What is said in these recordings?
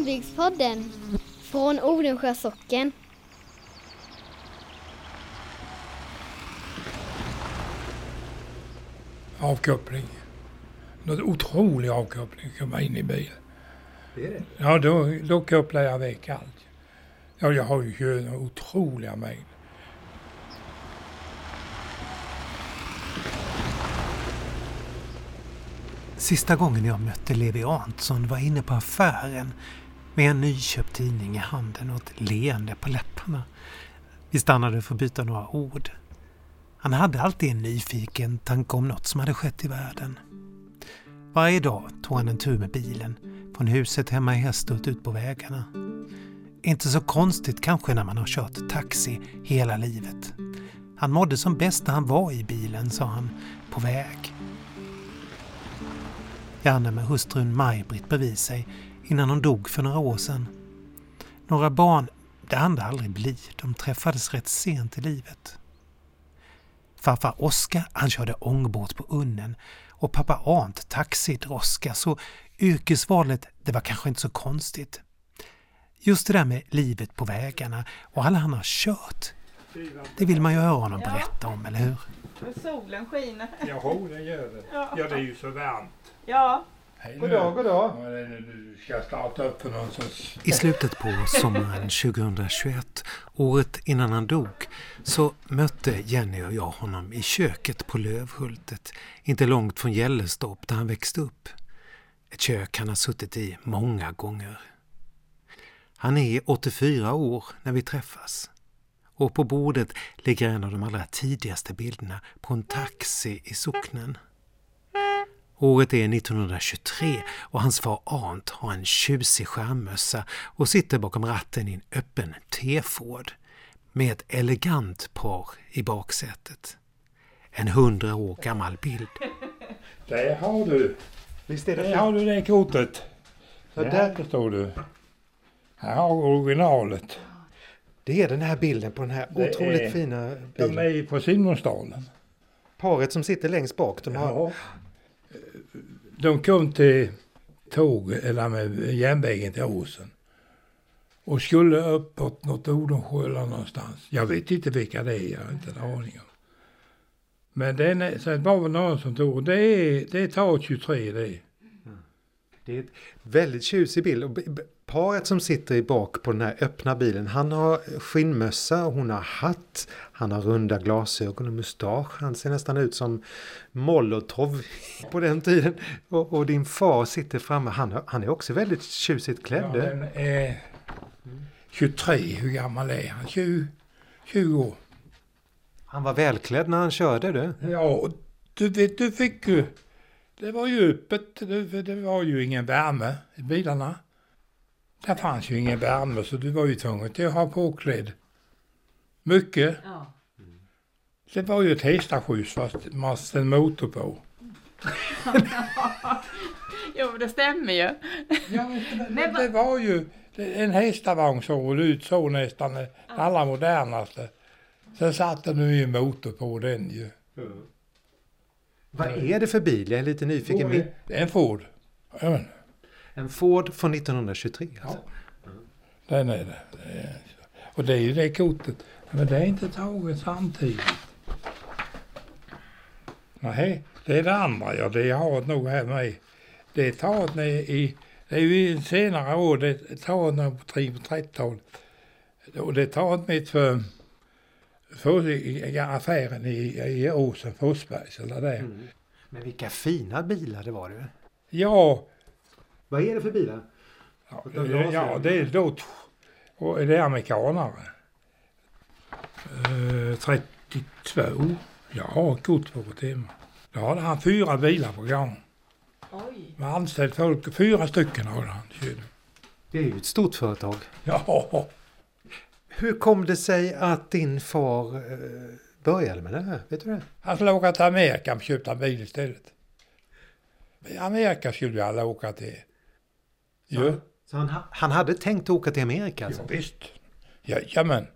Hembygdspodden från Odensjö socken. Avkoppling. Något otrolig avkoppling att komma in i bilen. Det är det. Ja, då, då kopplar jag väck allt. Ja, jag har ju otroliga mängder. Sista gången jag mötte Levi Arntsson var inne på affären med en nyköpt tidning i handen och ett leende på läpparna. Vi stannade för att byta några ord. Han hade alltid en nyfiken tanke om något som hade skett i världen. Varje dag tog han en tur med bilen från huset hemma i Hästhult ut på vägarna. Inte så konstigt kanske när man har kört taxi hela livet. Han mådde som bäst när han var i bilen, sa han, på väg. Janne med hustrun Maj-Britt bredvid sig innan hon dog för några år sedan. Några barn, det hann det aldrig bli. De träffades rätt sent i livet. Farfar Oskar, han körde ångbåt på Unnen och pappa Arnt taxidroska, så yrkesvalet, det var kanske inte så konstigt. Just det där med livet på vägarna och alla han har kört, det vill man ju höra honom berätta om, eller hur? Solen skiner. Jaha, det gör det. Ja. Ja, det är ju så varmt. Ja, Hej nu Du ska starta upp för någon sorts... I slutet på sommaren 2021, året innan han dog, så mötte Jenny och jag honom i köket på Lövhultet, inte långt från Gällestorp där han växte upp. Ett kök han har suttit i många gånger. Han är 84 år när vi träffas. Och på bordet ligger en av de allra tidigaste bilderna på en taxi i socknen. Året är 1923 och hans far Arnt har en tjusig skärmmössa och sitter bakom ratten i en öppen T-Ford med ett elegant par i baksätet. En hundra år gammal bild. Där har du. Visst är Där har du det kortet. Ja, där förstår du. Här har du originalet. Det är den här bilden på den här Det otroligt är- fina De bilen. är på Simonsdalen. Paret som sitter längst bak, de har... Ja. De kom till tåg, eller med järnvägen till Åsen. Och skulle uppåt något Odensjö eller någonstans. Jag vet inte vilka det är, jag har inte en aning om. Men det, är, så det var väl någon som tog, det är, det är TAT 23 det är. Mm. Det är ett väldigt tjusig bild. Och Paret som sitter i bak på den här öppna bilen, han har skinnmössa, hon har hatt, han har runda glasögon och mustasch. Han ser nästan ut som Molotov på den tiden. Och, och din far sitter framme, han, han är också väldigt tjusigt klädd. Ja, den är 23, hur gammal är han? 20, 20 år. Han var välklädd när han körde du. Ja, och du vet, du fick ju... Det var ju öppet, det, det var ju ingen värme i bilarna. Det fanns ju ingen värme så du var ju tvungen att ha påklädd. Mycket. ja. Det var ju ett hästaskjuts fast man ställde motor på. Jo, det stämmer ju. Ja, men det, Men det var ju en hästavagn såg ut så nästan, det allra modernaste. Sen satte du ju en motor på den ju. Vad är det för bil? Jag är lite nyfiken. Är en Ford. Ja, men, En Ford från 1923. Alltså. Den är det. det är, och det är ju det kortet. Men det är inte taget samtidigt. Nej, det är det andra. Ja, det jag har nog här med. Det är taget i... Det är ju senare år. Det är taget på 30-talet. Och det är taget mitt för... för i affären i, i Åsen, Forsbergs eller där. Mm. Men vilka fina bilar det var du. Ja, Vad är det för bilar? Ja, Utan glasögon. ja, det är då... Och det är amerikanare. Eh, 32. Jag har kort på ett hemma. Då hade han fyra bilar på gång. Oj. Med anställt folk. Fyra stycken hade han. Det är ju ett stort företag. Ja, Hur kom det sig att din far eh, började med det här? Vet du det? han skulle åka till Amerika och köpte en bil istället. I Amerika skulle alla åka till. Ja, Så han, ha- han hade tänkt åka till Amerika alltså? ja visst. Jajamän.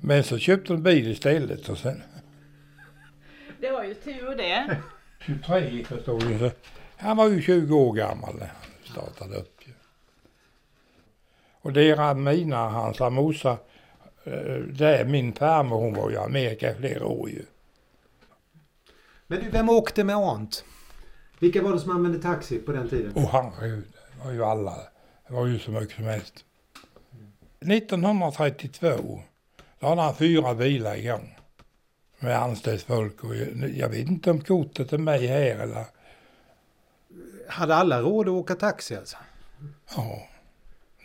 Men så köpte de bil istället och sen Det var ju tur det. 23 förstår du. Så han var ju 20 år gammal när han startade upp. Och deras, mina, hans morsa, eh, det är min farmor, hon var ju i Amerika i flera år ju. Men du, vem åkte med Ant? Vilka var det som använde taxi på den tiden? Och herregud, det var ju alla. Det var ju så mycket som helst. 1932, då hade han fyra bilar igång. Med anställt folk och jag, jag vet inte om kortet är med här eller... Hade alla råd att åka taxi alltså? Ja,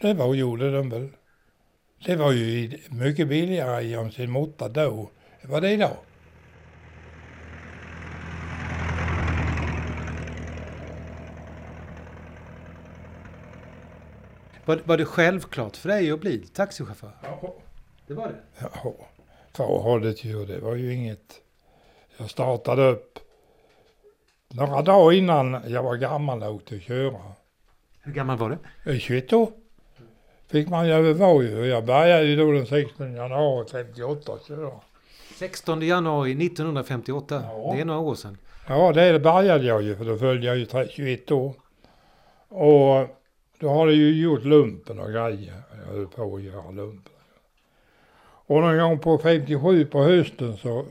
det var gjorde de väl. Det var ju mycket billigare i sin måtta då. Det var det idag. Var, var det självklart för dig att bli taxichaufför? Ja. Det var det? Ja, hade det ju. Det var ju inget. Jag startade upp några dagar innan jag var gammal och åkte köra. Hur gammal var du? I 21 år fick man ju vara ju. Jag började ju då den 16 januari 58 att köra. 16 januari 1958. Ja. Det är några år sedan. Ja, det började jag ju för då följde jag ju tre- 21 år. Och då har jag ju gjort lumpen och grejer. Jag höll på att göra lumpen. Och någon gång på 57 på hösten så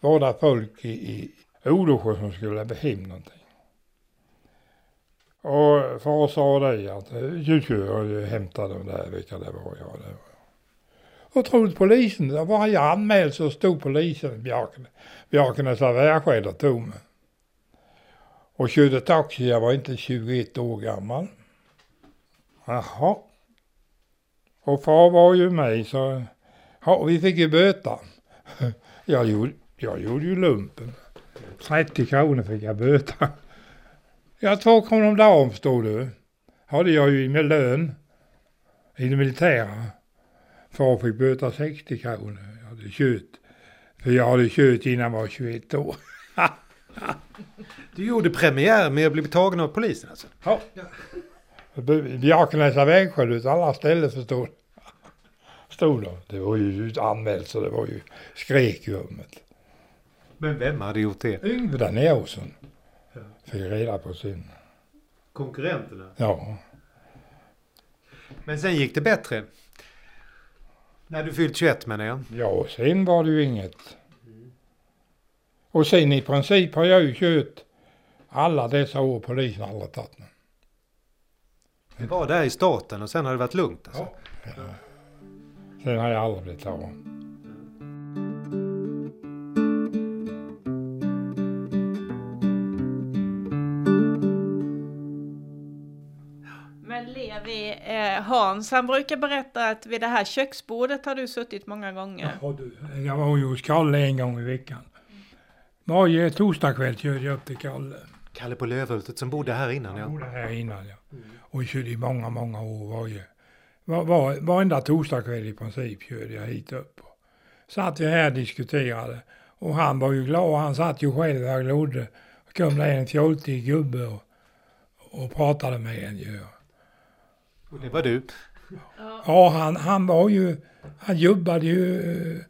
var det folk i, i Odesjö som skulle hem någonting. Och far sa det att eh, du skulle ju hämta dem där, vilka det var. Ja, det var. Och trodde polisen, det var jag anmäld så stod polisen i Bjarkene. Bjarkenäs och tog mig. Och körde taxi, jag var inte 21 år gammal. Jaha. Och far var ju med så, ja vi fick ju böta. Jag gjorde, jag gjorde ju lumpen. 30 kronor fick jag böta. Ja, två kronor om dagen förstår du. Hade jag ju med lön i det militära. Far fick böta 60 kronor. Jag hade kört. För jag hade kört innan jag var 21 år. Du gjorde premiär med att bli tagen av polisen alltså? Ja. Bjarkenäsa Vägsjö ut alla ställen förstår du. Stod de. Det var ju anmält så det var ju skrek ju om det. Men vem hade gjort det? Yngve Danéusson fick reda på sin. Konkurrenterna. Ja. Men sen gick det bättre? När du fyllt 21 menar jag. Ja, och sen var det ju inget. Och sen i princip har jag ju kört alla dessa år polisen aldrig tagit mig. Du var där i starten och sen har det varit lugnt alltså? Ja. Sen har jag aldrig blivit av. Hans, han brukar berätta att vid det här köksbordet har du suttit många gånger. Ja, du, jag var ju hos Kalle en gång i veckan. Varje torsdagkväll körde jag upp till Kalle. Kalle på Lövhultet som bodde här innan Jag ja. bodde här innan ja. Och körde i många, många år varje. Var, var, varenda torsdagkväll i princip körde jag hit upp. Satt vi här och diskuterade. Och han var ju glad. Han satt ju själv där och glodde. Och kom det en fjoltig gubbe och, och pratade med en ju. Och det var du. Ja, han, han var ju, han jobbade ju, eh,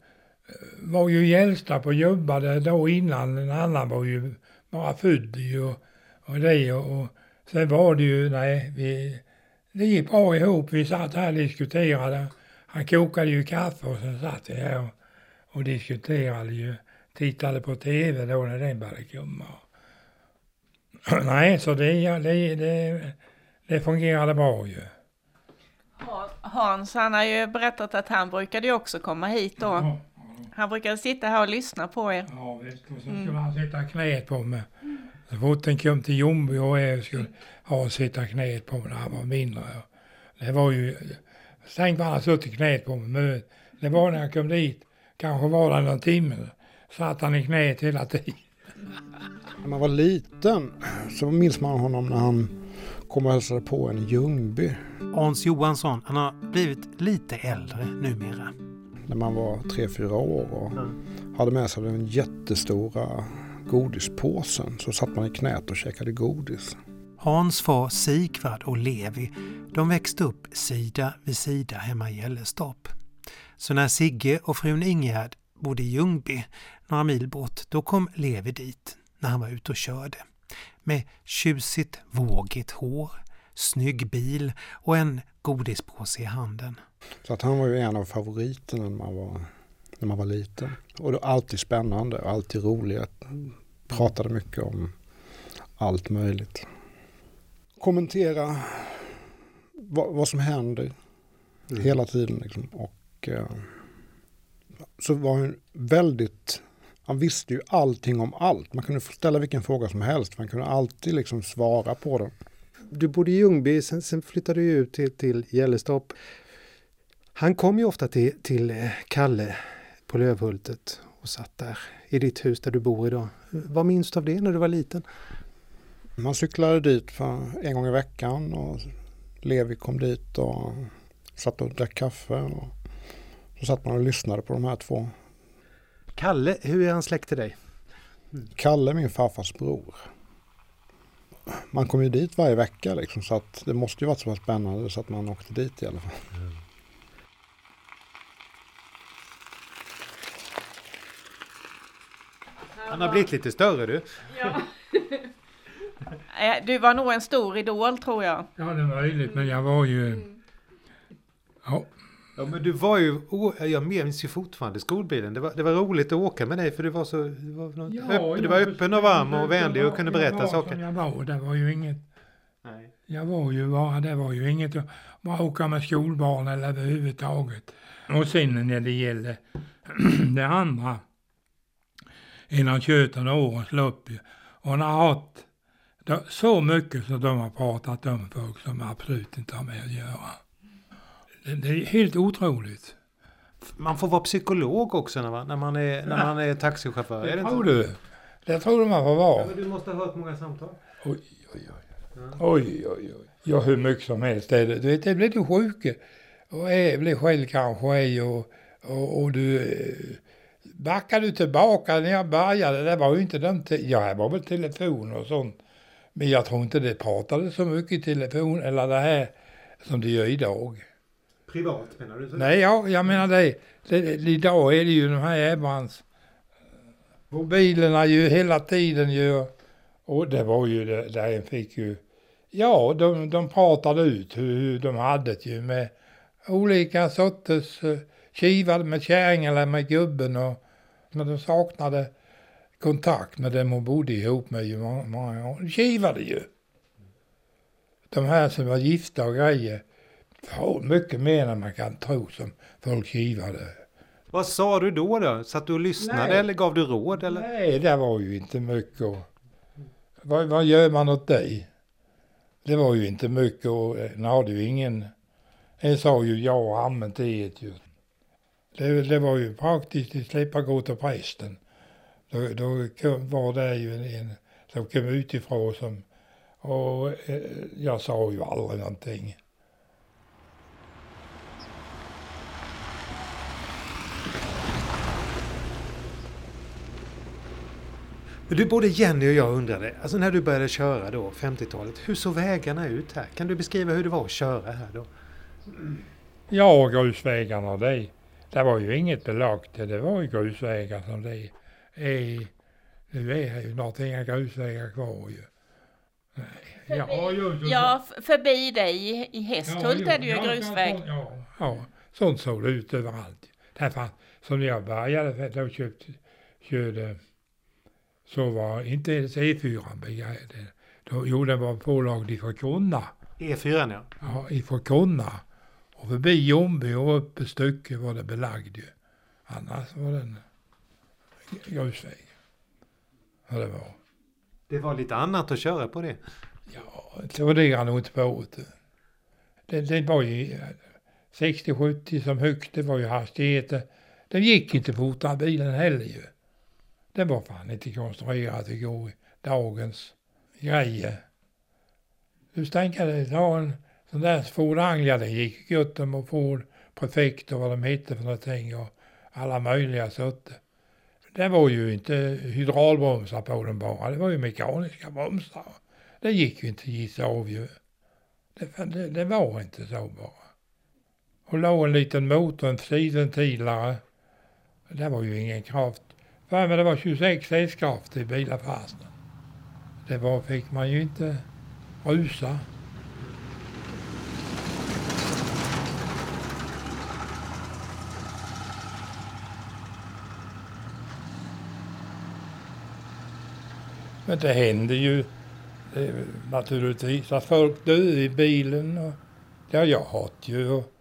var ju i Gällsta på jobbade då innan, en annan var ju bara född ju och, och det och, och sen var det ju, nej, vi, det gick bra ihop, vi satt här och diskuterade. Han kokade ju kaffe och sen satt vi här och, och diskuterade ju, tittade på tv då när den började komma. Nej, så det, det, det, det fungerade bra ju. Ha- Hans, han har ju berättat att han brukade ju också komma hit då. Ja. Han brukade sitta här och lyssna på er. Ja visst, och så skulle han sätta knät på mig. Så fort den kom till Ljungby och jag skulle ha sätta knät på mig när han var mindre. Det var ju, tänk vad han hade suttit knät på mig. Men det var när jag kom dit, kanske var det någon timme, satt han i knät hela tiden. När man var liten så minns man honom när han kom och hälsade på en i Ljungby. Hans Johansson, han har blivit lite äldre numera. När man var tre fyra år och hade med sig den jättestora godispåsen. Så satt man i knät och käkade godis. Hans far Sigvard och Levi, de växte upp sida vid sida hemma i Gällestorp. Så när Sigge och frun Ingegärd bodde i Ljungby, några mil bort, då kom Levi dit när han var ute och körde. Med tjusigt vågigt hår, snygg bil och en godispåse i handen. Så att han var ju en av favoriterna när man var, när man var liten. Och det var alltid spännande och alltid roligt. Pratade mycket om allt möjligt. Kommentera vad, vad som händer mm. hela tiden. Liksom. Och, eh, så var han väldigt, han visste ju allting om allt. Man kunde ställa vilken fråga som helst. Man kunde alltid liksom svara på den. Du bodde i Ljungby, sen, sen flyttade du ut till, till Gällestorp. Han kom ju ofta till, till eh, Kalle på Lövhultet och satt där i ditt hus där du bor idag. Vad minns du av det när du var liten? Man cyklade dit för en gång i veckan och Levi kom dit och satt och drack kaffe. Och så satt man och lyssnade på de här två. Kalle, hur är han släkt till dig? Kalle är min farfars bror. Man kom ju dit varje vecka liksom så att det måste ju varit så pass spännande så att man åkte dit i alla fall. Mm. Han har blivit lite större du. Ja. Eh, du var nog en stor idol tror jag. Ja, det är möjligt, men jag var ju... Ja. Men du var ju... Jag minns ju fortfarande skolbilen. Det var, det var roligt att åka med dig för du var så... Du var, ja, öppen, du var öppen och varm och vänlig och kunde berätta saker. Jag var, det var ju inget... Nej. Jag var ju bara, det var ju inget att bara åka med skolbarn eller överhuvudtaget. Och sen när det gällde det andra innan kört årens lopp. Och han har haft så mycket som de har pratat om folk som absolut inte har med att göra. Det, är helt otroligt. Man får vara psykolog också när man, när man, är, när man är taxichaufför. Det, det tror du. Det tror du man får vara. Ja, du måste ha hört många samtal. Oj, oj, oj. Ja. Oj, oj, oj. Ja, hur mycket som helst är det. Du vet, det blir du sjuk och är, blir själv kanske är och, och, och du eh, backar du tillbaka när jag började, det var ju inte den ja, det var väl telefon och sånt. Men jag tror inte det pratade så mycket i telefon eller det här som det gör idag. Privat menar du? Så? Nej, ja, jag menar det, det, Idag är det ju de här jädrans eh, mobilerna ju hela tiden ju. Och det var ju det, där fick ju, ja, de, de pratade ut hur, hur de hade det ju med olika sorters eh, kivade med kärringen eller med gubben och men de saknade kontakt med dem hon bodde ihop med ju många, många. De kivade ju. De här som var gifta och grejer. Mycket mer än man kan tro som folk kivade. Vad sa du då då? Satt du och lyssnade Nej. eller gav du råd? Eller? Nej, det var ju inte mycket. Och, vad, vad gör man åt dig? Det var ju inte mycket och en hade ju ingen. En sa ju ja och amen till det det, det var ju praktiskt att slippa gå till prästen. Då, då var det ju en, en som kom utifrån som, och eh, jag sa ju aldrig någonting. Du, både Jenny och jag undrade, alltså när du började köra då, 50-talet, hur såg vägarna ut här? Kan du beskriva hur det var att köra här då? Ja, grusvägarna det det var ju inget belagt, det var ju grusvägar som det är. Nu är det ju snart inga grusvägar kvar ju. Förbi, ja, ja, förbi dig i Hästhult ja, är det ju ja, grusväg. Ja, ja, sånt såg det ut överallt. Därför som när jag började, då köpte, körde, så var inte ens E4 begärd. Då, jo, den var pålagd ifrån Konna. E4 ja. Ja, ifrån Konna. Och förbi Ljungby och upp ett stycke var det belagd ju. Annars var det en grusväg. Ja, det var. Det var lite annat att köra på det? Ja, det var det nog inte på. Det, det var ju 60-70 som högst, det var ju hastigheter. Den gick inte fortare bilen heller ju. Den var fan inte konstruerad igår, dagens grejer. Du tänker dig, ta en Sån där Ford Anglia, det gick gott om och Ford Prefekt och vad de hette för någonting och alla möjliga sorter. Det var ju inte hydraulbromsar på den bara, det var ju mekaniska bromsar. Det gick ju inte att gissa av ju. Det, det, det var inte så bara. och låg en liten motor, en sidentilare. Det var ju ingen kraft. För men det var 26 hästkrafter i bilar fast. Det var, fick man ju inte rusa. Men det händer ju det, naturligtvis att folk dör i bilen. Och, det har jag hört ju. Och,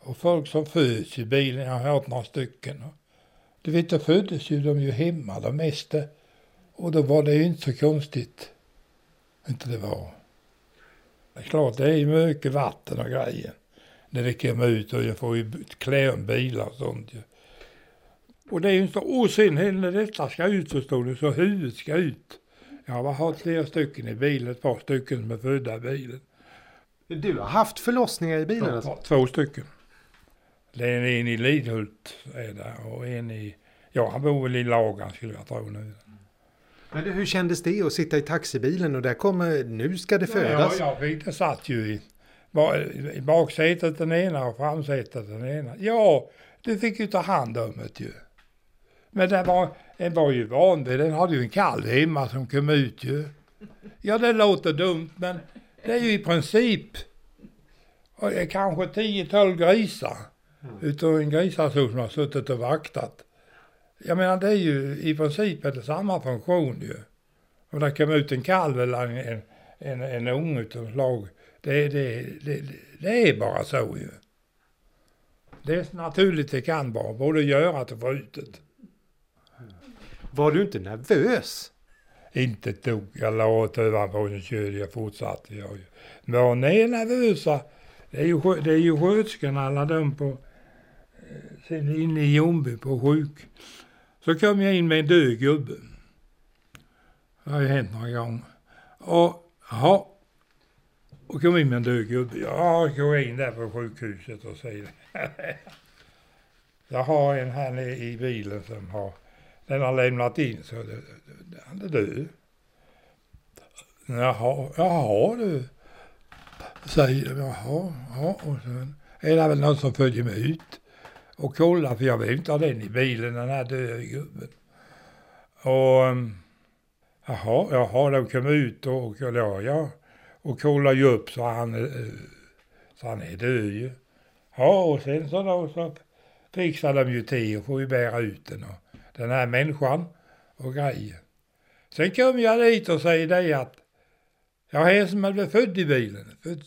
och folk som föds i bilen, jag har hört några stycken. Och, du vet, då föddes ju de ju hemma de mesta. Och då var det ju inte så konstigt. Inte det var. Det är klart, det är ju mycket vatten och grejer. När det kommer ut och jag får ju klä om bilar och sånt ju. Och det är ju så, och sen när detta ska ut så står det så huvudet ska ut. Jag har haft flera stycken i bilen, ett par stycken som är födda i bilen. Du har haft förlossningar i bilen? Alltså. Två stycken. Det är en i Lidhult är det, och en i, ja han bor väl i Lagan skulle jag tro nu. Men hur kändes det att sitta i taxibilen och där kommer, nu ska det födas? Ja, fick, det satt ju i, i baksätet den ena och framsätet den ena. Ja, du fick ju ta hand om det ju. Men den var, den var ju van vid, den hade ju en kalv hemma som kom ut ju. Ja, det låter dumt men det är ju i princip kanske 10-12 grisar. Mm. Utav en grisarso som har suttit och vaktat. Jag menar det är ju i princip är det samma funktion ju. Om det kommer ut en kalv eller en, en, en, en unge utav slag. Det, det, det, det är bara så ju. Det är naturligt det kan vara, både göra och få ut det. Var du inte nervös? Inte ett dugg. Jag la åt ovanpå och körde. Jag fortsatte. Jag. Men nervösa. Det är ju, det är ju sköterskorna, alla de på, inne i Ljungby på sjuk. Så kom jag in med en död gubbe. Det har ju hänt några gånger. Och, jaha. Och kom in med en död gubbe. Ja, jag går in där på sjukhuset och säger Jag har en här nere i bilen som har den har lämnat in så det, han är död. Jaha, jaha du. Säger de, jaha, ja och sen är det väl någon som följer med ut och kolla, för jag vill inte ha den i bilen, den här döda gubben. Och ehm, jaha, jaha, de kom ut och, och ja, ja, och kollade ju upp så han, eh, så han är död ju. Ja, och sen så då så fixar de ju till och får ju bära ut den och den här människan och grejer. Sen kom jag dit och säger det att jag är som blev född i bilen. Född.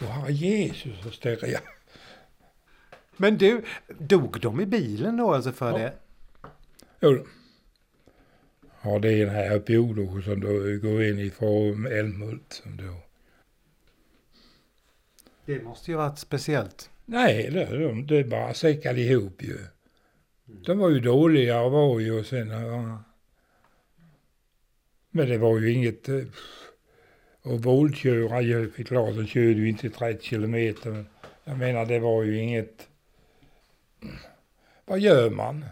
Och herre Jesus, så stirrar jag. Men du, dog de i bilen då alltså för ja. det? Jo. Ja, det är den här uppe i Odo som då går in ifrån Älmhult. Som då. Det måste ju varit speciellt. Nej, det, det bara säckade ihop ju. De var ju dåliga och var ju och sen... Ja. Men det var ju inget... Eh, och våldköra, ju, klart de körde ju inte 30 kilometer. Men jag menar det var ju inget... Vad gör man?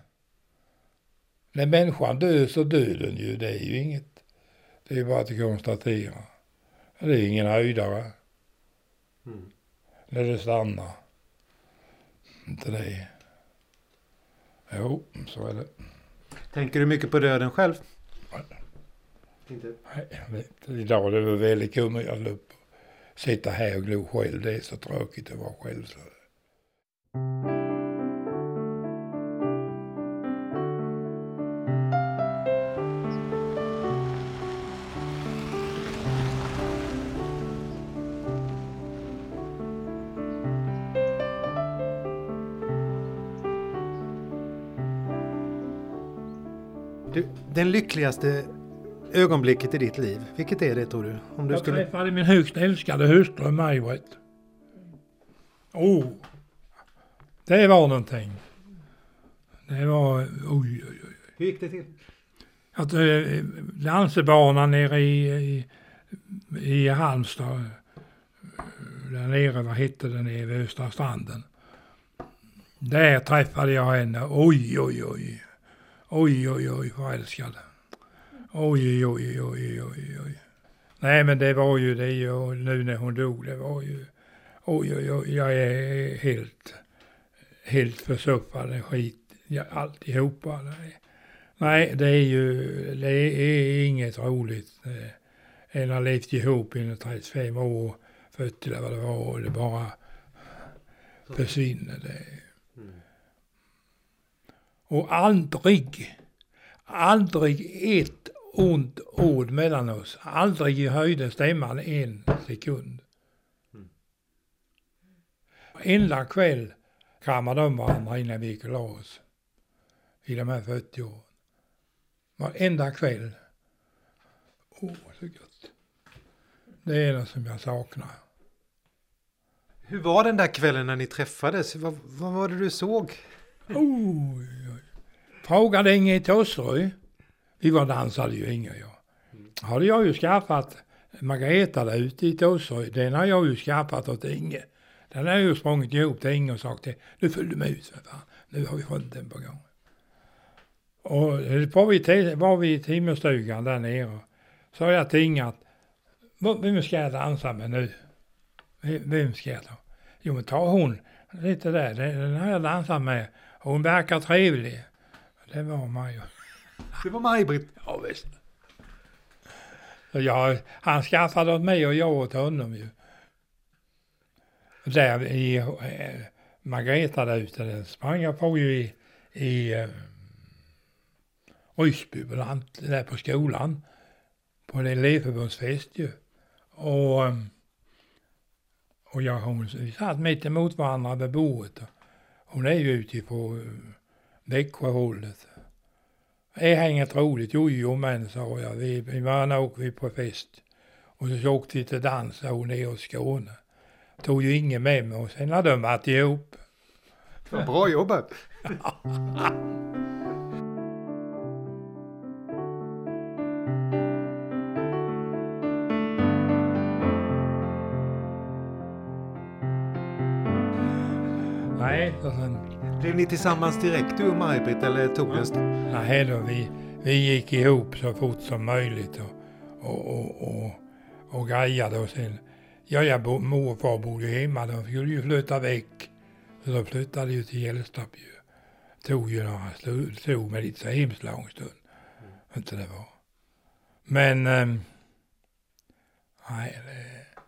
När människan dör så dör den ju, det är ju inget. Det är bara att konstatera. Det är ingen höjdare. Mm. När det stannar. Inte det. Jo, så är det. Tänker du mycket på döden själv? Inte? Nej, idag det var väldigt kul jag skulle sitta här och glo själv. Det är så tråkigt att vara själv. Så. Lyckligaste ögonblicket i ditt liv, vilket är det tror du? Om du jag skulle... träffade min högst älskade hustru Maj-Britt. Oh, det var någonting. Det var, oj, oj, oj. Hur gick det till? Att eh, Lansebanan nere i, i, i Halmstad, där nere, vad hette nere vid Östra stranden. Där träffade jag henne, oj, oj, oj. Oj, oj, oj, förälskad. Oj, oj, oj, oj, oj, oj. Nej, men det var ju det och nu när hon dog, det var ju... oj, oj, oj, jag är helt, helt försuffad skit, alltihopa. Nej. Nej, det är ju, det är inget roligt. En har levt ihop i 35 år, 40 eller vad det var, och det bara försvinner. Det. Och aldrig, aldrig ett ont ord mellan oss. Aldrig höjde stämman en sekund. Enda kväll kramade de varandra innan vi gick och la oss. I de här 40 åren. Varenda kväll. Åh, oh, så gött. Det är det som jag saknar. Hur var den där kvällen när ni träffades? Vad, vad var det du såg? Oj, oj. Frågade Inge Tosseröj. Vi var dansade ju Inge och jag. Hade jag ju skaffat Margareta där ute i Tosseröj. Den har jag ju skaffat åt Inge. Den har jag ju sprungit ihop till Inge och sagt till nu följer du med ut för fan. Nu har vi fått den på gång. Och var vi, var vi i timmerstugan där nere. Sa jag till Inge att vem ska jag dansa med nu? Vem ska jag ta? Jo men ta hon lite där. Den har jag dansat med. Hon verkar trevlig. Det var Maj. Det var Maj-Britt? Ja visst. Jag, han skaffade åt mig och jag åt honom ju. Där i eh, Margareta där ute, den sprang jag på ju i, i eh, Ryssby, där på skolan. På det elevförbundsfest ju. Och, eh, och jag, hon, vi satt mitt emot varandra vid bordet. Hon är ju ute på eh, Växjöhållet. Är inget roligt? Jo, jo, men sa jag. Vi, var nog vi på fest. Och så åkte vi till dans, hon, ner i Skåne. Tog ju ingen med mig och sen hade de varit ihop. Bra jobbat! Blev ni tillsammans direkt du och Maj-Britt eller tog det en nej då, vi, vi gick ihop så fort som möjligt och, och, och, och, och grejade och sen, ja, jag bo, far bodde hemma, de skulle ju flytta väck. Så de flyttade ju till Gällstorp ju. Tog ju några, stod, stod med lite så hemskt lång stund. Mm. Inte det var. Men, ähm, nej, det,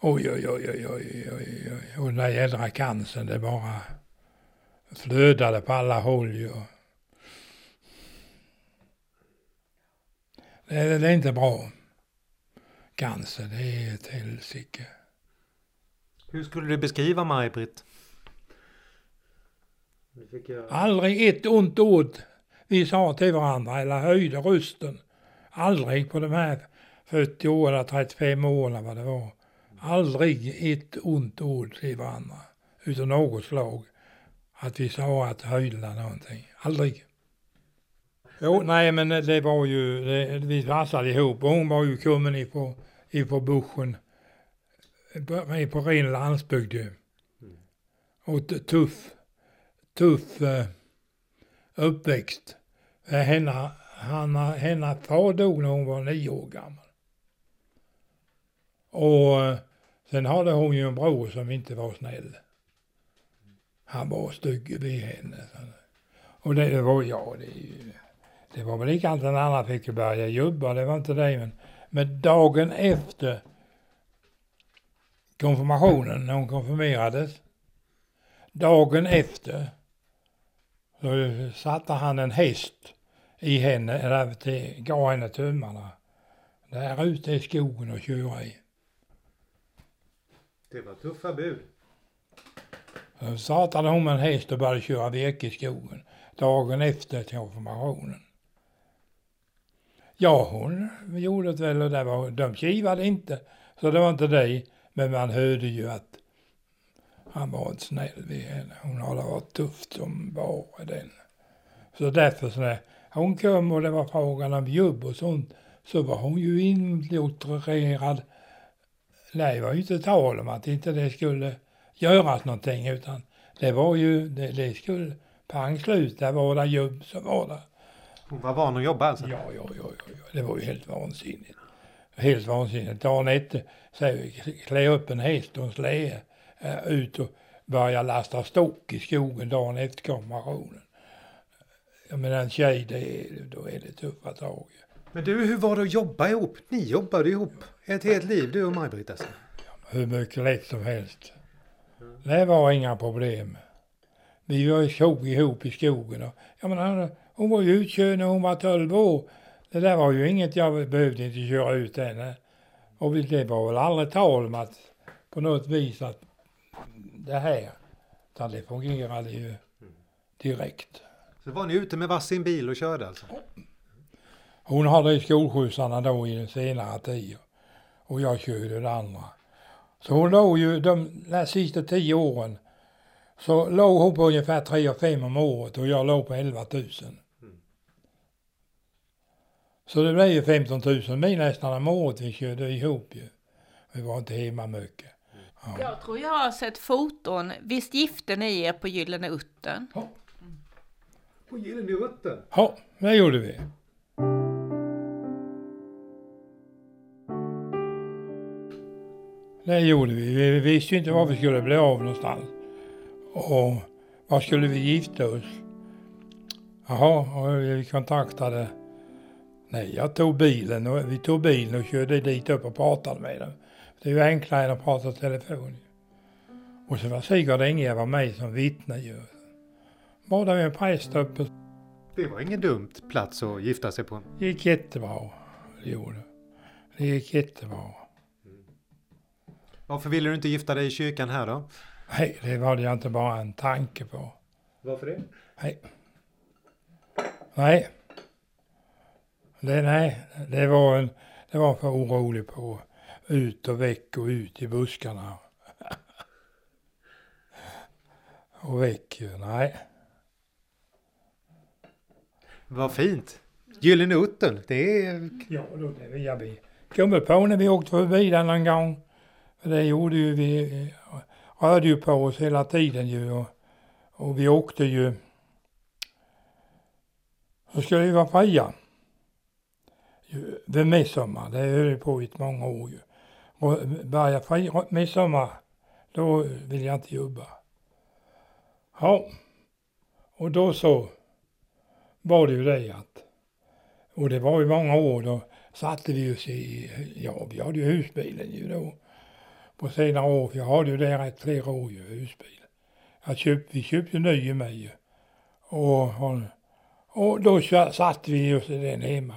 oj, oj, oj, oj, oj, oj, oj, och den där jädra cancern, det bara flödade på alla håll ju. Det, det är inte bra. Cancer, det är ett helsike. Hur skulle du beskriva Maj-Britt? Aldrig ett ont ord vi sa till varandra eller höjde rösten. Aldrig på de här 40 åren, 35 åren vad det var. Aldrig ett ont ord till varandra. Utan något slag. Att vi sa att höjde någonting. Aldrig. Jo, nej men det var ju, det, vi passade ihop och hon var ju kommen ifrån, ifrån buschen. På ren landsbygd ju. Och tuff tuff eh, uppväxt. Henne, han, henne far dog när hon var nio år gammal. Och eh, sen hade hon ju en bror som inte var snäll. Han var stygg vid henne. Och det, det var, ja det, det var väl likadant Den andra fick börja jobba, det var inte det men, men dagen efter konfirmationen, när hon konfirmerades, dagen efter så satte han en häst i henne, eller till, gav henne tummarna. Där ute i skogen och köra i. Det var tuffa bud. Eh, satade startade hon med en häst och började köra virke i skogen. Dagen efter konfirmationen. Ja, hon gjorde det väl och det var, de kivade inte. Så det var inte det. Men man hörde ju att han var inte snäll vid henne. Hon hade varit tufft som bara den. Så därför så när hon kom och det var frågan om jobb och sånt så var hon ju indoktrinerad. Det var ju inte tal om att inte det skulle göras någonting utan det var ju, det, det skulle pang slut, det var det jobb så var det. Hon var van att jobba alltså? Ja, ja, ja, ja, det var ju helt vansinnigt. Helt vansinnigt. Dagen efter, så klä upp en häst och en släde eh, ut och börja lasta stock i skogen dagen efter konfirmationen. Jag menar en tjej, det är, då är det tuffa tag. Men du, hur var det att jobba ihop? Ni jobbade ihop ett helt liv, du och Maj-Britt alltså. Hur mycket lätt som helst. Det var inga problem. Vi var tjog ihop i skogen. Och, jag menar, hon var ju utkörd när hon var 12 år. Det där var ju inget jag behövde inte köra ut henne. Och det var väl aldrig tal om att på något vis att det här. Utan det fungerade ju direkt. Så var ni ute med varsin bil och körde alltså? Hon hade skolskjutsarna då i den senare tiden. Och jag körde det andra. Så hon låg ju de där sista tio åren. Så låg hon på ungefär 3 5 om året och jag låg på 11 000. Så det blev ju 15 000 mil nästan om året vi körde ihop ju. Vi var inte hemma mycket. Ja. Jag tror jag har sett foton. Visst gifte ni er på Gyllene Uttern? På Gyllene Uttern? Ja, det gjorde vi. Det gjorde vi. Vi visste ju inte var vi skulle bli av någonstans. Och var skulle vi gifta oss? Jaha, och vi kontaktade... Nej, jag tog bilen och vi tog bilen och körde dit upp och pratade med dem. Det är ju enklare än att prata telefon. Och så var Sigurd Enge var med som vittne ju. Badade med en präst uppe. Det var ingen dumt plats att gifta sig på. Det gick jättebra. Det gjorde det. Det gick jättebra. Varför ville du inte gifta dig i kyrkan här då? Nej, det var det inte bara en tanke på. Varför det? Nej. Nej. Det, nej, det var, en, det var för orolig på. Ut och väck och ut i buskarna. och väck ju, nej. Vad fint. Gyllene Uttern, det är... Ja, då det vi, ja, vi kom på när vi åkte förbi den en gång. Det gjorde ju vi, eh, rörde ju på oss hela tiden ju och, och vi åkte ju. Så skulle vi vara fria. Vid midsommar, det höll ju på i många år ju. Och jag fri, midsommar, då vill jag inte jobba. Ja, och då så var det ju det att, och det var ju många år då satte vi oss i, ja vi hade ju husbilen ju då. På senare år, för jag hade ju det rätt flera år ju, husbil. Jag köpt, vi köpte ju ny med ju. Och, och, och då satte vi oss i den hemma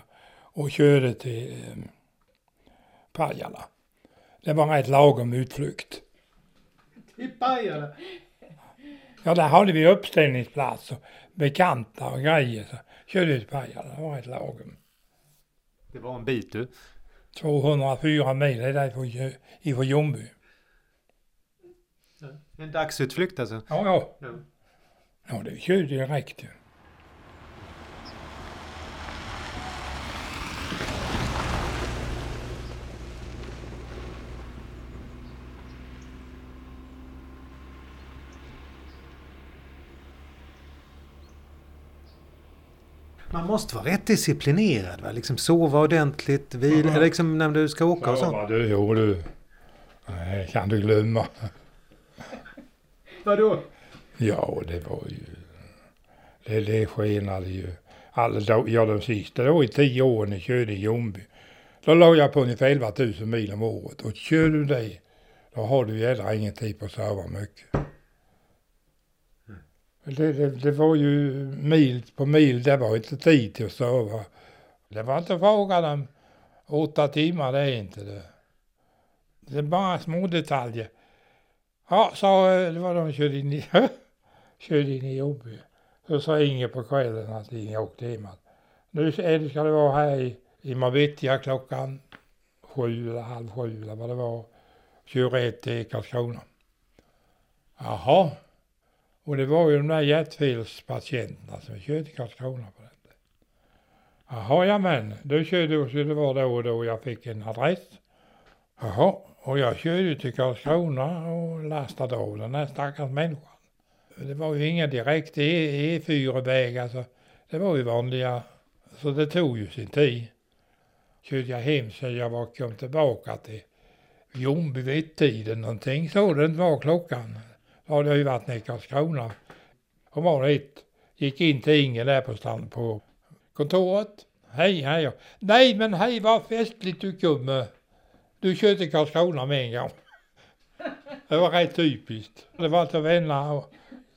och körde till eh, Pajala. Det var en rätt lagom utflykt. I Pajala? Ja, där hade vi uppställningsplats och bekanta och grejer. Så körde vi till Pajala, det var rätt lagom. Det var en bit du. 204 mil är det ifrån, Ljungby. En dagsutflykt alltså. Ja, ja. Ja. Ja, det körde direkt ju. Man måste vara rätt disciplinerad va? Liksom sova ordentligt, vila, eller liksom när du ska åka och sånt. Ja, du, jo du. Nej, kan du glömma. Vadå? Ja, det var ju... Det, det skenade ju. Alla, då- ja, de sista då i tio år när jag körde i Ljungby. Då låg jag på ungefär 11 000 mil om året. Och kör du det, då har du jädra ingen tid på att serva mycket. Det, det, det var ju mil på mil, det var inte tid till att sova. Det var inte frågan om åtta timmar, det är inte det. Det är bara små detaljer. Ja, sa, eh, det var de körde in i, körde in i Åby. Så sa Inge på kvällen att Inge åkte hem. Nu ska det vara här i, i Marbittia klockan sju eller halv sju eller vad det var. Köra ett till Karlskrona. Jaha. Och det var ju de där hjärtfelspatienterna som körde till Karlskrona på den tiden. Jaha, ja men, då körde och så det var då och då jag fick en adress. Jaha, och jag körde ju till Karlskrona och lastade av den där stackars människan. Det var ju inga direkt E- E4-väg, alltså. Det var ju vanliga, så det tog ju sin tid. Körde jag hem så jag var, kom tillbaka till Ljungby vid tiden någonting. Så det var klockan har hade ju varit nere i Karlskrona. Hon var ett. Gick in till Inge där på stand på kontoret. Hej, hej. Nej, men hej vad festligt du kommer. Du kör till Karlskrona med en gång. Det var rätt typiskt. Det var till vänner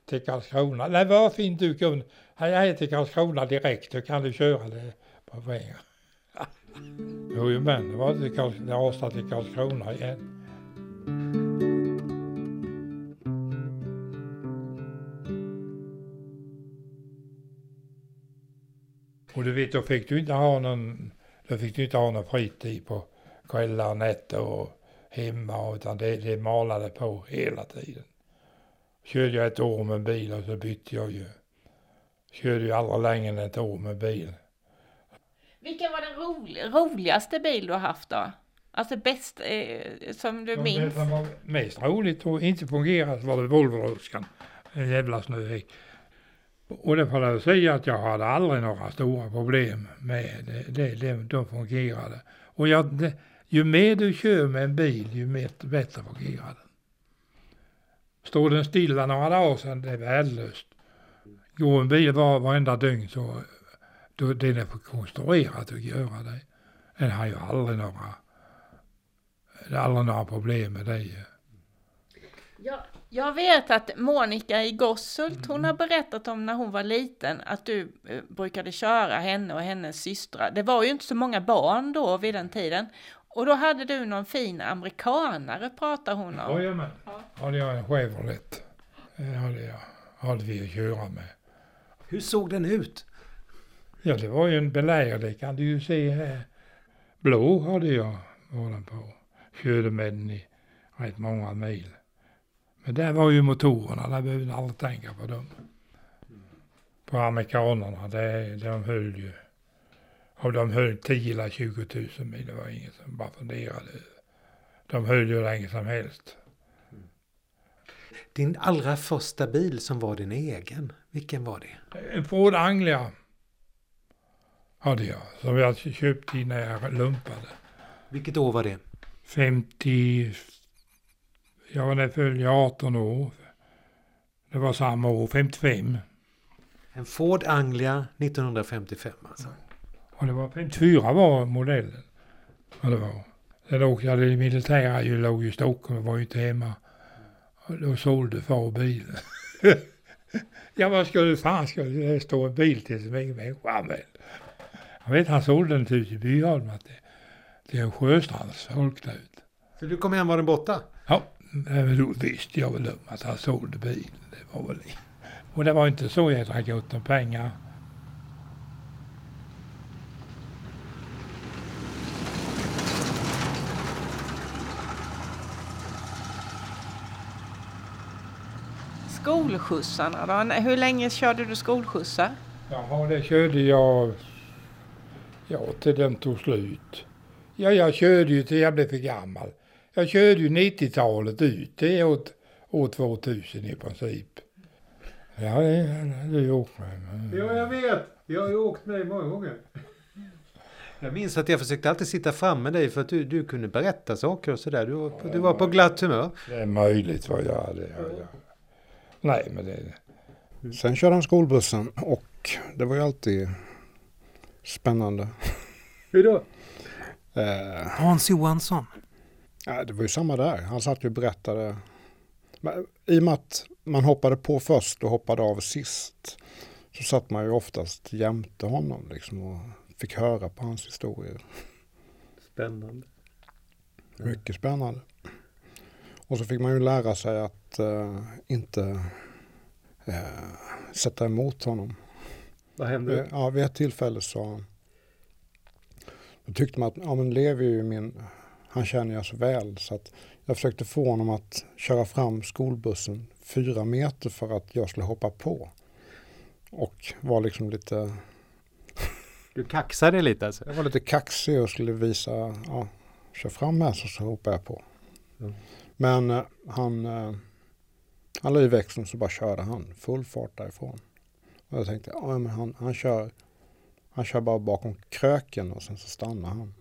till Karlskrona. Nej, vad fint du kom. Hej, hej till Karlskrona direkt. Då kan du köra det på vägen. Jo, men det var till Karls- till Karlskrona igen. Och du vet, då fick du inte ha någon, då fick du inte ha någon fritid på kvällar, nätter och hemma, utan det, det malade på hela tiden. Körde jag ett år med bil och så bytte jag ju. Körde ju aldrig längre än ett år med bil. Vilken var den roli roligaste bil du har haft då? Alltså bäst eh, som du Det minns? som var mest roligt och inte fungerade var det Volvo-ruskan. En jävla snöhäck. Och det får jag säga att jag hade aldrig några stora problem med det. det, det de fungerade. Och jag, det, ju mer du kör med en bil, ju mer, bättre fungerar den. Står den stilla några dagar sedan, det är värdelöst. Går en bil var, varenda dygn så då, den är konstruerad att göra det. Den har ju aldrig några, det är aldrig några problem med det. Ja, jag vet att Monica i Gosshult, hon har berättat om när hon var liten att du eh, brukade köra henne och hennes systrar. Det var ju inte så många barn då vid den tiden. Och då hade du någon fin amerikanare pratar hon om. Jajamän. Hade jag en Chevrolet. Den hade, jag, hade vi att köra med. Hur såg den ut? Ja, det var ju en belägring, det kan du ju se här. Blå hade jag var den på. Körde med den i rätt många mil. Men där var ju motorerna, där behövde man aldrig tänka på dem. På amerikanerna, det, de höll ju. Och de höll 10 eller 20 000 mil, det var inget som bara funderade. De höll ju länge som helst. Din allra första bil som var din egen, vilken var det? En Ford Anglia hade jag, som jag köpte innan jag lumpade. Vilket år var det? 50, jag var när jag fyllde 18 år. Det var samma år, 55. En Ford Anglia 1955 alltså. Och det var 54 var modellen. Ja, det var. Sen åkte jag militära, jag låg i Stockholm och var ju inte hemma. Och då sålde far bilen. ja, vad skulle fan skulle det stå en bil till som ingen människa använder? Jag vet han sålde den till Byholm till, till en Sjöstrands folknut. Så du kom hem var den borta? Ja, men då visste jag väl om att han sålde bilen. Det var väl. Och det var inte så jädra gott om pengar. Skolskjutsarna då? Hur länge körde du skolskjutsar? Jaha, det körde jag, ja till den tog slut. Ja, jag körde ju till jag blev för gammal. Jag körde ju 90-talet ut, det är åt år 2000 i princip. Ja, det har du åkt med. Ja, jag vet. Jag har ju åkt med dig många gånger. Jag minns att jag försökte alltid sitta fram med dig för att du, du kunde berätta saker och sådär. Du, var på- du var på glatt humör. Det är möjligt vad jag hade. Ja, ja. Nej, men det... Sen körde han skolbussen och det var ju alltid spännande. Hur då? Eh, Hans Johansson. Ja, det var ju samma där. Han satt ju och berättade. Men I och med att man hoppade på först och hoppade av sist så satt man ju oftast jämte honom liksom och fick höra på hans historier. Spännande. Mycket spännande. Och så fick man ju lära sig att eh, inte eh, sätta emot honom. Vad Eh, hände? Ja, vid ett tillfälle så då tyckte man att ja, men Levi är ju min, han känner jag så väl så att jag försökte få honom att köra fram skolbussen fyra meter för att jag skulle hoppa på. Och var liksom lite, Du kaxade lite alltså? jag var lite kaxig och skulle visa, ja, kör fram här så, så hoppar jag på. Mm. Men eh, han, eh, han la i växeln så bara körde han full fart därifrån. Och jag tänkte, ja men han, han kör han kör bara bakom kröken och sen så stannar han.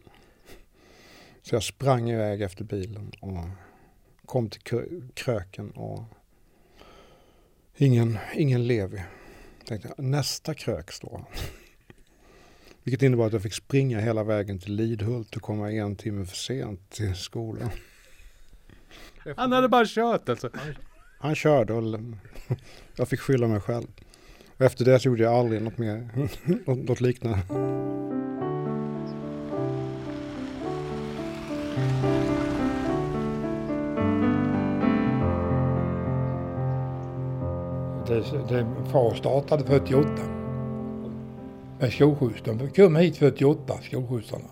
Så jag sprang iväg efter bilen och kom till krö- kröken och ingen, ingen Levi. Tänkte, nästa krök står han. Vilket innebar att jag fick springa hela vägen till Lidhult och komma en timme för sent till skolan. Han hade bara kört alltså. Han körde och jag fick skylla mig själv. Och efter det så gjorde jag aldrig något mer, något liknande. Det, det, far startade 48 med skolskjuts. De kom hit 48, skolskjutsarna.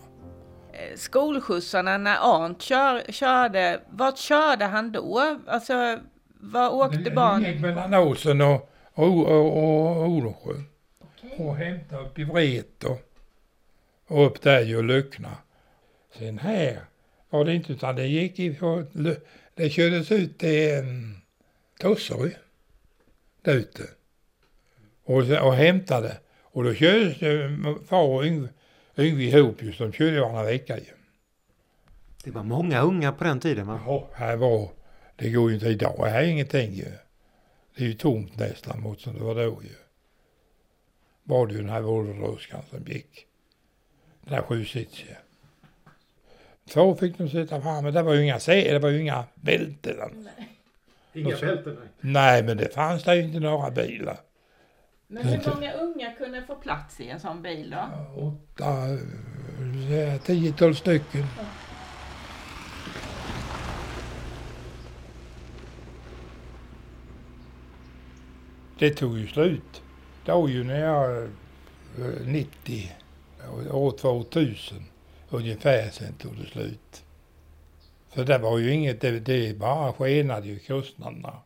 Eh, Skolskjutsarna när Arnt kör, körde, vart körde han då? Alltså, var åkte Det barn? gick mellan Åsen och, och, och, och Odensjö. Och hämtade upp i Vret och, och upp där ju Lyckna. Sen här var det inte utan det gick i, det kördes ut till um, Tosseryd. Där ute. Och, och hämtade. Och då kördes det, far och Yngve, Yngve ihop just, de körde varannan vecka ju. Det var många unga på den tiden va? Ja, här var, det går ju inte idag, här är ingenting ju. Det är ju tomt nästan mot som det var då ju. Var det ju den här Volvo-droskan som gick. Den här sjusitsiga. Två fick de sitta framme, det var ju inga, se- det var ju inga bälten. Inga bälten? Nej, men det fanns det ju inte några bilar. Men hur många unga kunde få plats i en sån bil då? Åtta, eh, tio, tolv stycken. Det tog ju slut. Det var ju när jag eh, 90, år 2000 ungefär sen tog det slut. För det var ju inget, det, det bara skenade ju kostnaderna.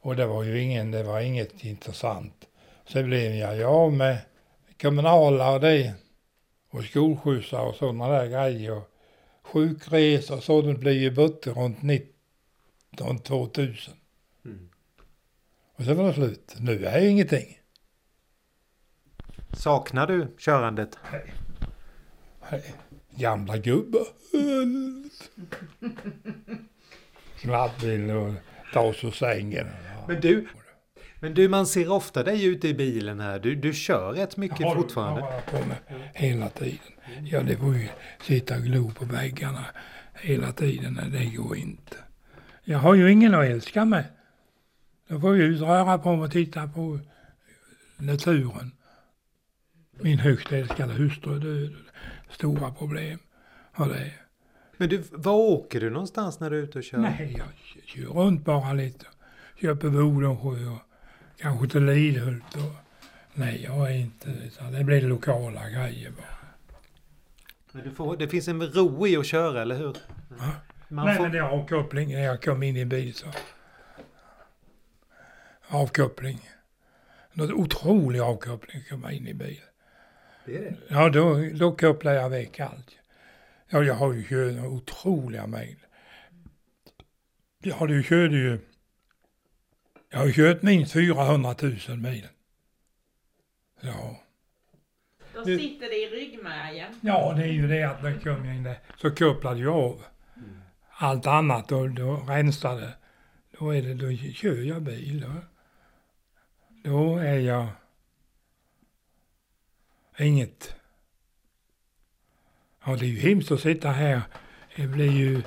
Och det var ju ingen, det var inget intressant. Så blev jag ju av med kommunala och det. Och skolskjutsar och sådana där grejer. Och sjukresor och sådant blev ju böter runt 19 2000. Mm. Och så var det slut. Nu är ju ingenting. Saknar du körandet? Nej. Gamla gubbar. Snabbbil och ta oss ur sängen. Men du, men du man ser ofta dig ute i bilen här. Du, du kör rätt mycket du- fortfarande. jag på med hela tiden. Ja, det får ju sitta och glo på väggarna hela tiden. Det går inte. Jag har ju ingen att älska med. Då får jag ut röra på mig och titta på naturen. Min högst älskade hustru är död. Stora problem har det. Men du, var åker du någonstans när du är ute och kör? Nej, jag kör runt bara lite. Kör på Bodensjö och kanske till Lidhult. Och, nej, jag är inte... Utan det blir lokala grejer bara. Men du får, det finns en ro i att köra, eller hur? Va? Man Nej, får, men det är avkoppling när jag kom in i en bil så. Avkoppling. Något otrolig avkoppling att komma in i bil. Det är det. Ja, då, då kopplar jag väck allt. Ja, jag har ju kört otroliga mängder. Ja, du körde ju... Jag har kört minst 400 000 mil. Ja. Då sitter det i ryggmärgen. Ja, det är ju det att när jag kom in där så kopplade jag av. Allt annat då, då rensade. Då är det, då kör jag bil. Då, då är jag inget. Ja, det är ju hemskt att sitta här. Det blir ju,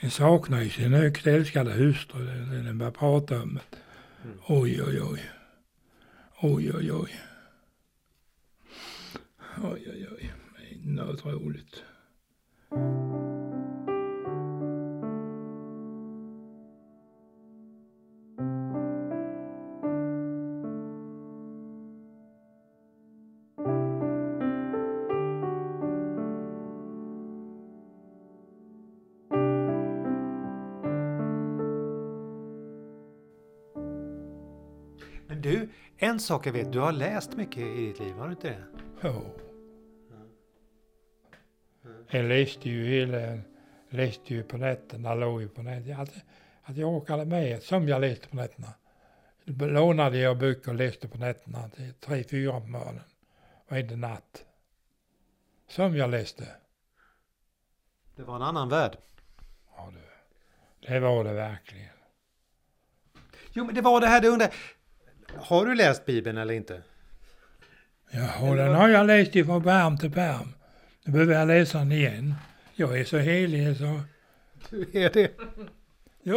en saknar ju sin högst älskade hustru den börjar prata om det. Mm. Oj, oj, oj. Oj, oj, oj. Oj, oj, oj. Det är Något sak jag vet. Du har läst mycket i ditt liv, har du inte det? Ja. Jag läste ju hela, läste ju på nätterna, låg ju på nätterna. Att, att jag orkade med, som jag läste på nätterna. Lånade jag böcker och läste på nätterna till tre, fyra på morgonen. Varje natt. Som jag läste. Det var en annan värld. Ja, det, det var det verkligen. Jo, men det var det här du undrar. Har du läst Bibeln eller inte? Jaha, den har jag läst ifrån pärm till pärm. Nu behöver jag läsa den igen. Jag är så helig så... Du är det. Ja.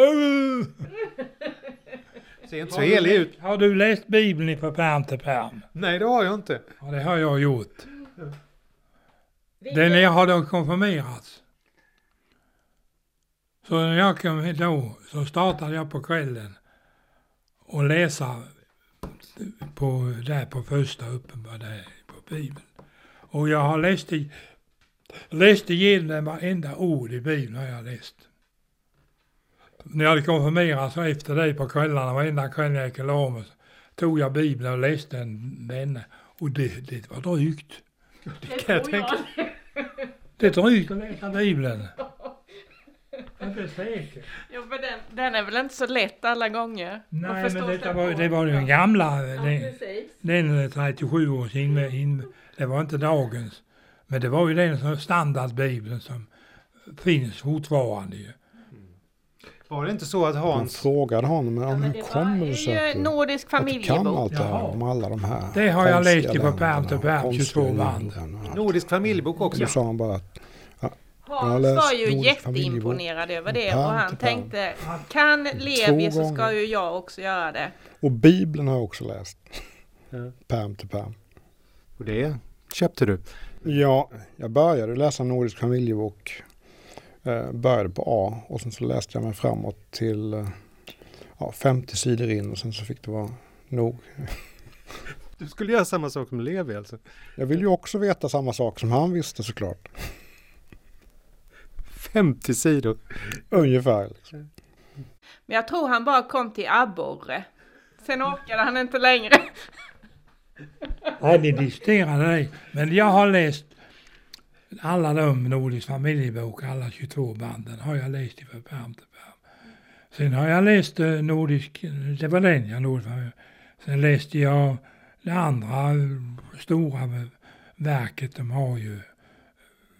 Ser inte så helig ut. Har du läst Bibeln ifrån pärm till pärm? Nej, det har jag inte. Ja, det har jag gjort. Den är, har de konfirmerats. Så när jag kom då så startade jag på kvällen och läsa på, där på första uppenbar där på Bibeln. Och jag har läst, i, läst igenom varenda ord i Bibeln har jag läst. När jag hade konfirmerats så efter det på kvällarna, varenda kväll när jag gick och tog jag Bibeln och läste en vänne. Och det, det var drygt. Det kan jag tror tänka. Det är drygt att läsa Bibeln. Jag är säker. Jo, men den, den är väl inte så lätt alla gånger? Man Nej, men detta var, det var ju den gamla. Ja, Den, precis. den är 37 års in, in, Det var inte dagens. Men det var ju den som standardbibeln som finns fortfarande ju. Var det inte så att Man Hans... frågade honom om hur det kommer det sig att du, nordisk att du kan allt det här Jaha. om alla de här Det har jag läst i på pärm till pärm, konstiga 22 band. Nordisk familjebok också. Då sa han bara att Hans var ju jätteimponerad över det och han pärm. tänkte kan Levi så ska ju jag också göra det. och Bibeln har jag också läst. Ja. Pärm till pärm. Och det köpte du. Ja, jag började läsa Nordisk familjebok. Eh, började på A och sen så läste jag mig framåt till eh, ja, 50 sidor in och sen så fick det vara nog. Du skulle göra samma sak som Levi alltså. Jag vill ju också veta samma sak som han visste såklart. 50 sidor. Ungefär. Liksom. Men jag tror han bara kom till abborre. Sen orkade han inte längre. Nej, det diskuterade det. Men jag har läst alla de Nordisk familjebok, alla 22 banden har jag läst ifrån pärm till pärm. Sen har jag läst eh, Nordisk, det var den jag Nordisk. Sen läste jag det andra stora verket, de har ju,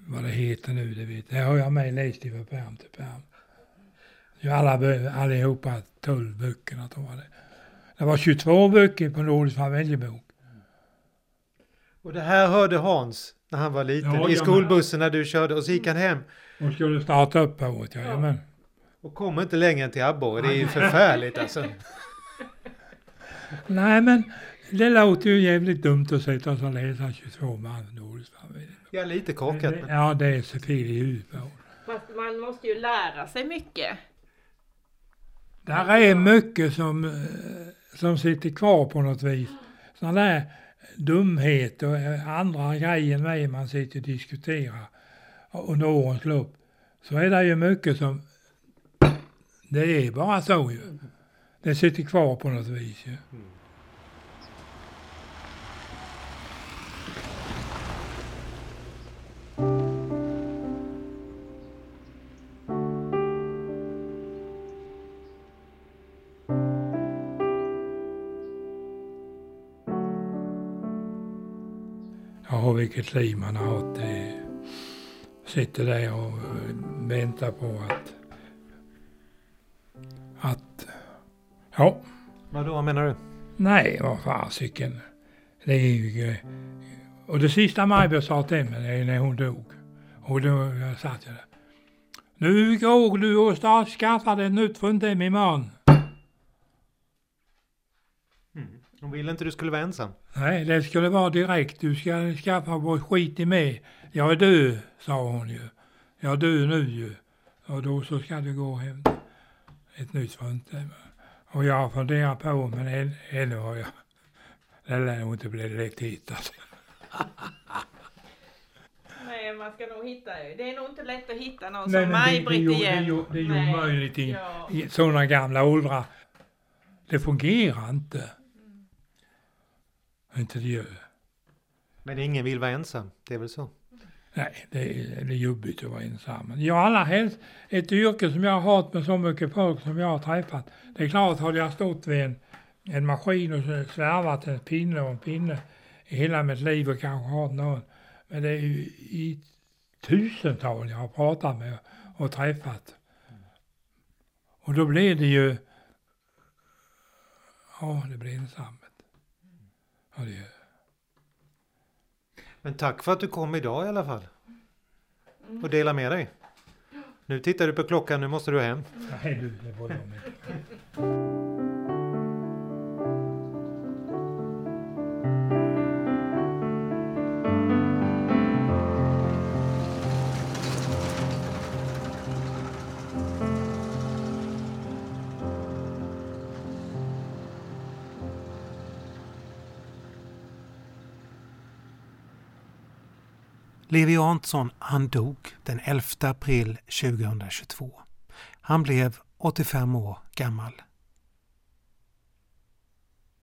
vad det heter nu, det vet Det har jag med läst ifrån pärm till pärm. Alla, allihopa, 12 böckerna tror jag det. Det var 22 böcker på Nordisk familjebok. Och det här hörde Hans när han var liten Ja, i jag skolbussen när du körde och så gick han hem Och skulle starta upp året, jajamän. och kom inte längre än till abborre. Det är ju förfärligt alltså. Nej men det låter ju jävligt dumt att sätta sig och läsa 22 man Nordisk familj. Jag är lite korkat. Men... Ja det är så fel i huvudet på. Fast man måste ju lära sig mycket. Där är mycket som, eh, som sitter kvar på något vis. Sådana där dumheter och eh, andra grejer med man sitter och diskuterar under årens lopp. Så är det ju mycket som, det är bara så ju. Det sitter kvar på något vis ju. Vilket liv man har haft. Sitter där och eh, väntar på att... Att... Ja, Vadå menar du? nej, vad fasiken. Det är ju... eh, Och det sista Maj-Britt sa till mig det är när hon dog. Och då jag satt jag där. Nu går du och skaffar dig nytt fruntim imorgon. Hon ville inte du skulle vara ensam. Nej, det skulle vara direkt. Du ska skaffa vår skit i med. Jag är död, sa hon ju. Jag är död nu ju. Och då så ska du gå hämta ett nytt fruntim. Och jag har funderat på, men än, ännu har jag... Det lär nog inte bli lätt hittat. Nej, man ska nog hitta Det är nog inte lätt att hitta någon Nej, som det- det Maj-Britt ju- igen. det är ju- det är ju omöjligt i- Ja. I sådana gamla åldrar. Det fungerar inte. Inte det gör. Men ingen vill vara ensam. Det är väl så. Nej, det är, det är jobbigt att vara ensam. Jag allra helst ett yrke som jag har haft med så mycket folk som jag har träffat. Det är klart, hade jag stått vid en, en maskin och svärvat en pinne och en pinne i hela mitt liv och kanske haft någon. Men det är ju i tusental jag har pratat med och träffat. Och då blev det ju, ja det blev ensamt. Ja, det, Men tack för att du kom idag i alla fall. Och dela med dig. Nu tittar du på klockan, nu måste du hem. nej du, det var jag Levi Arntsson han dog den 11 april 2022. Han blev 85 år gammal.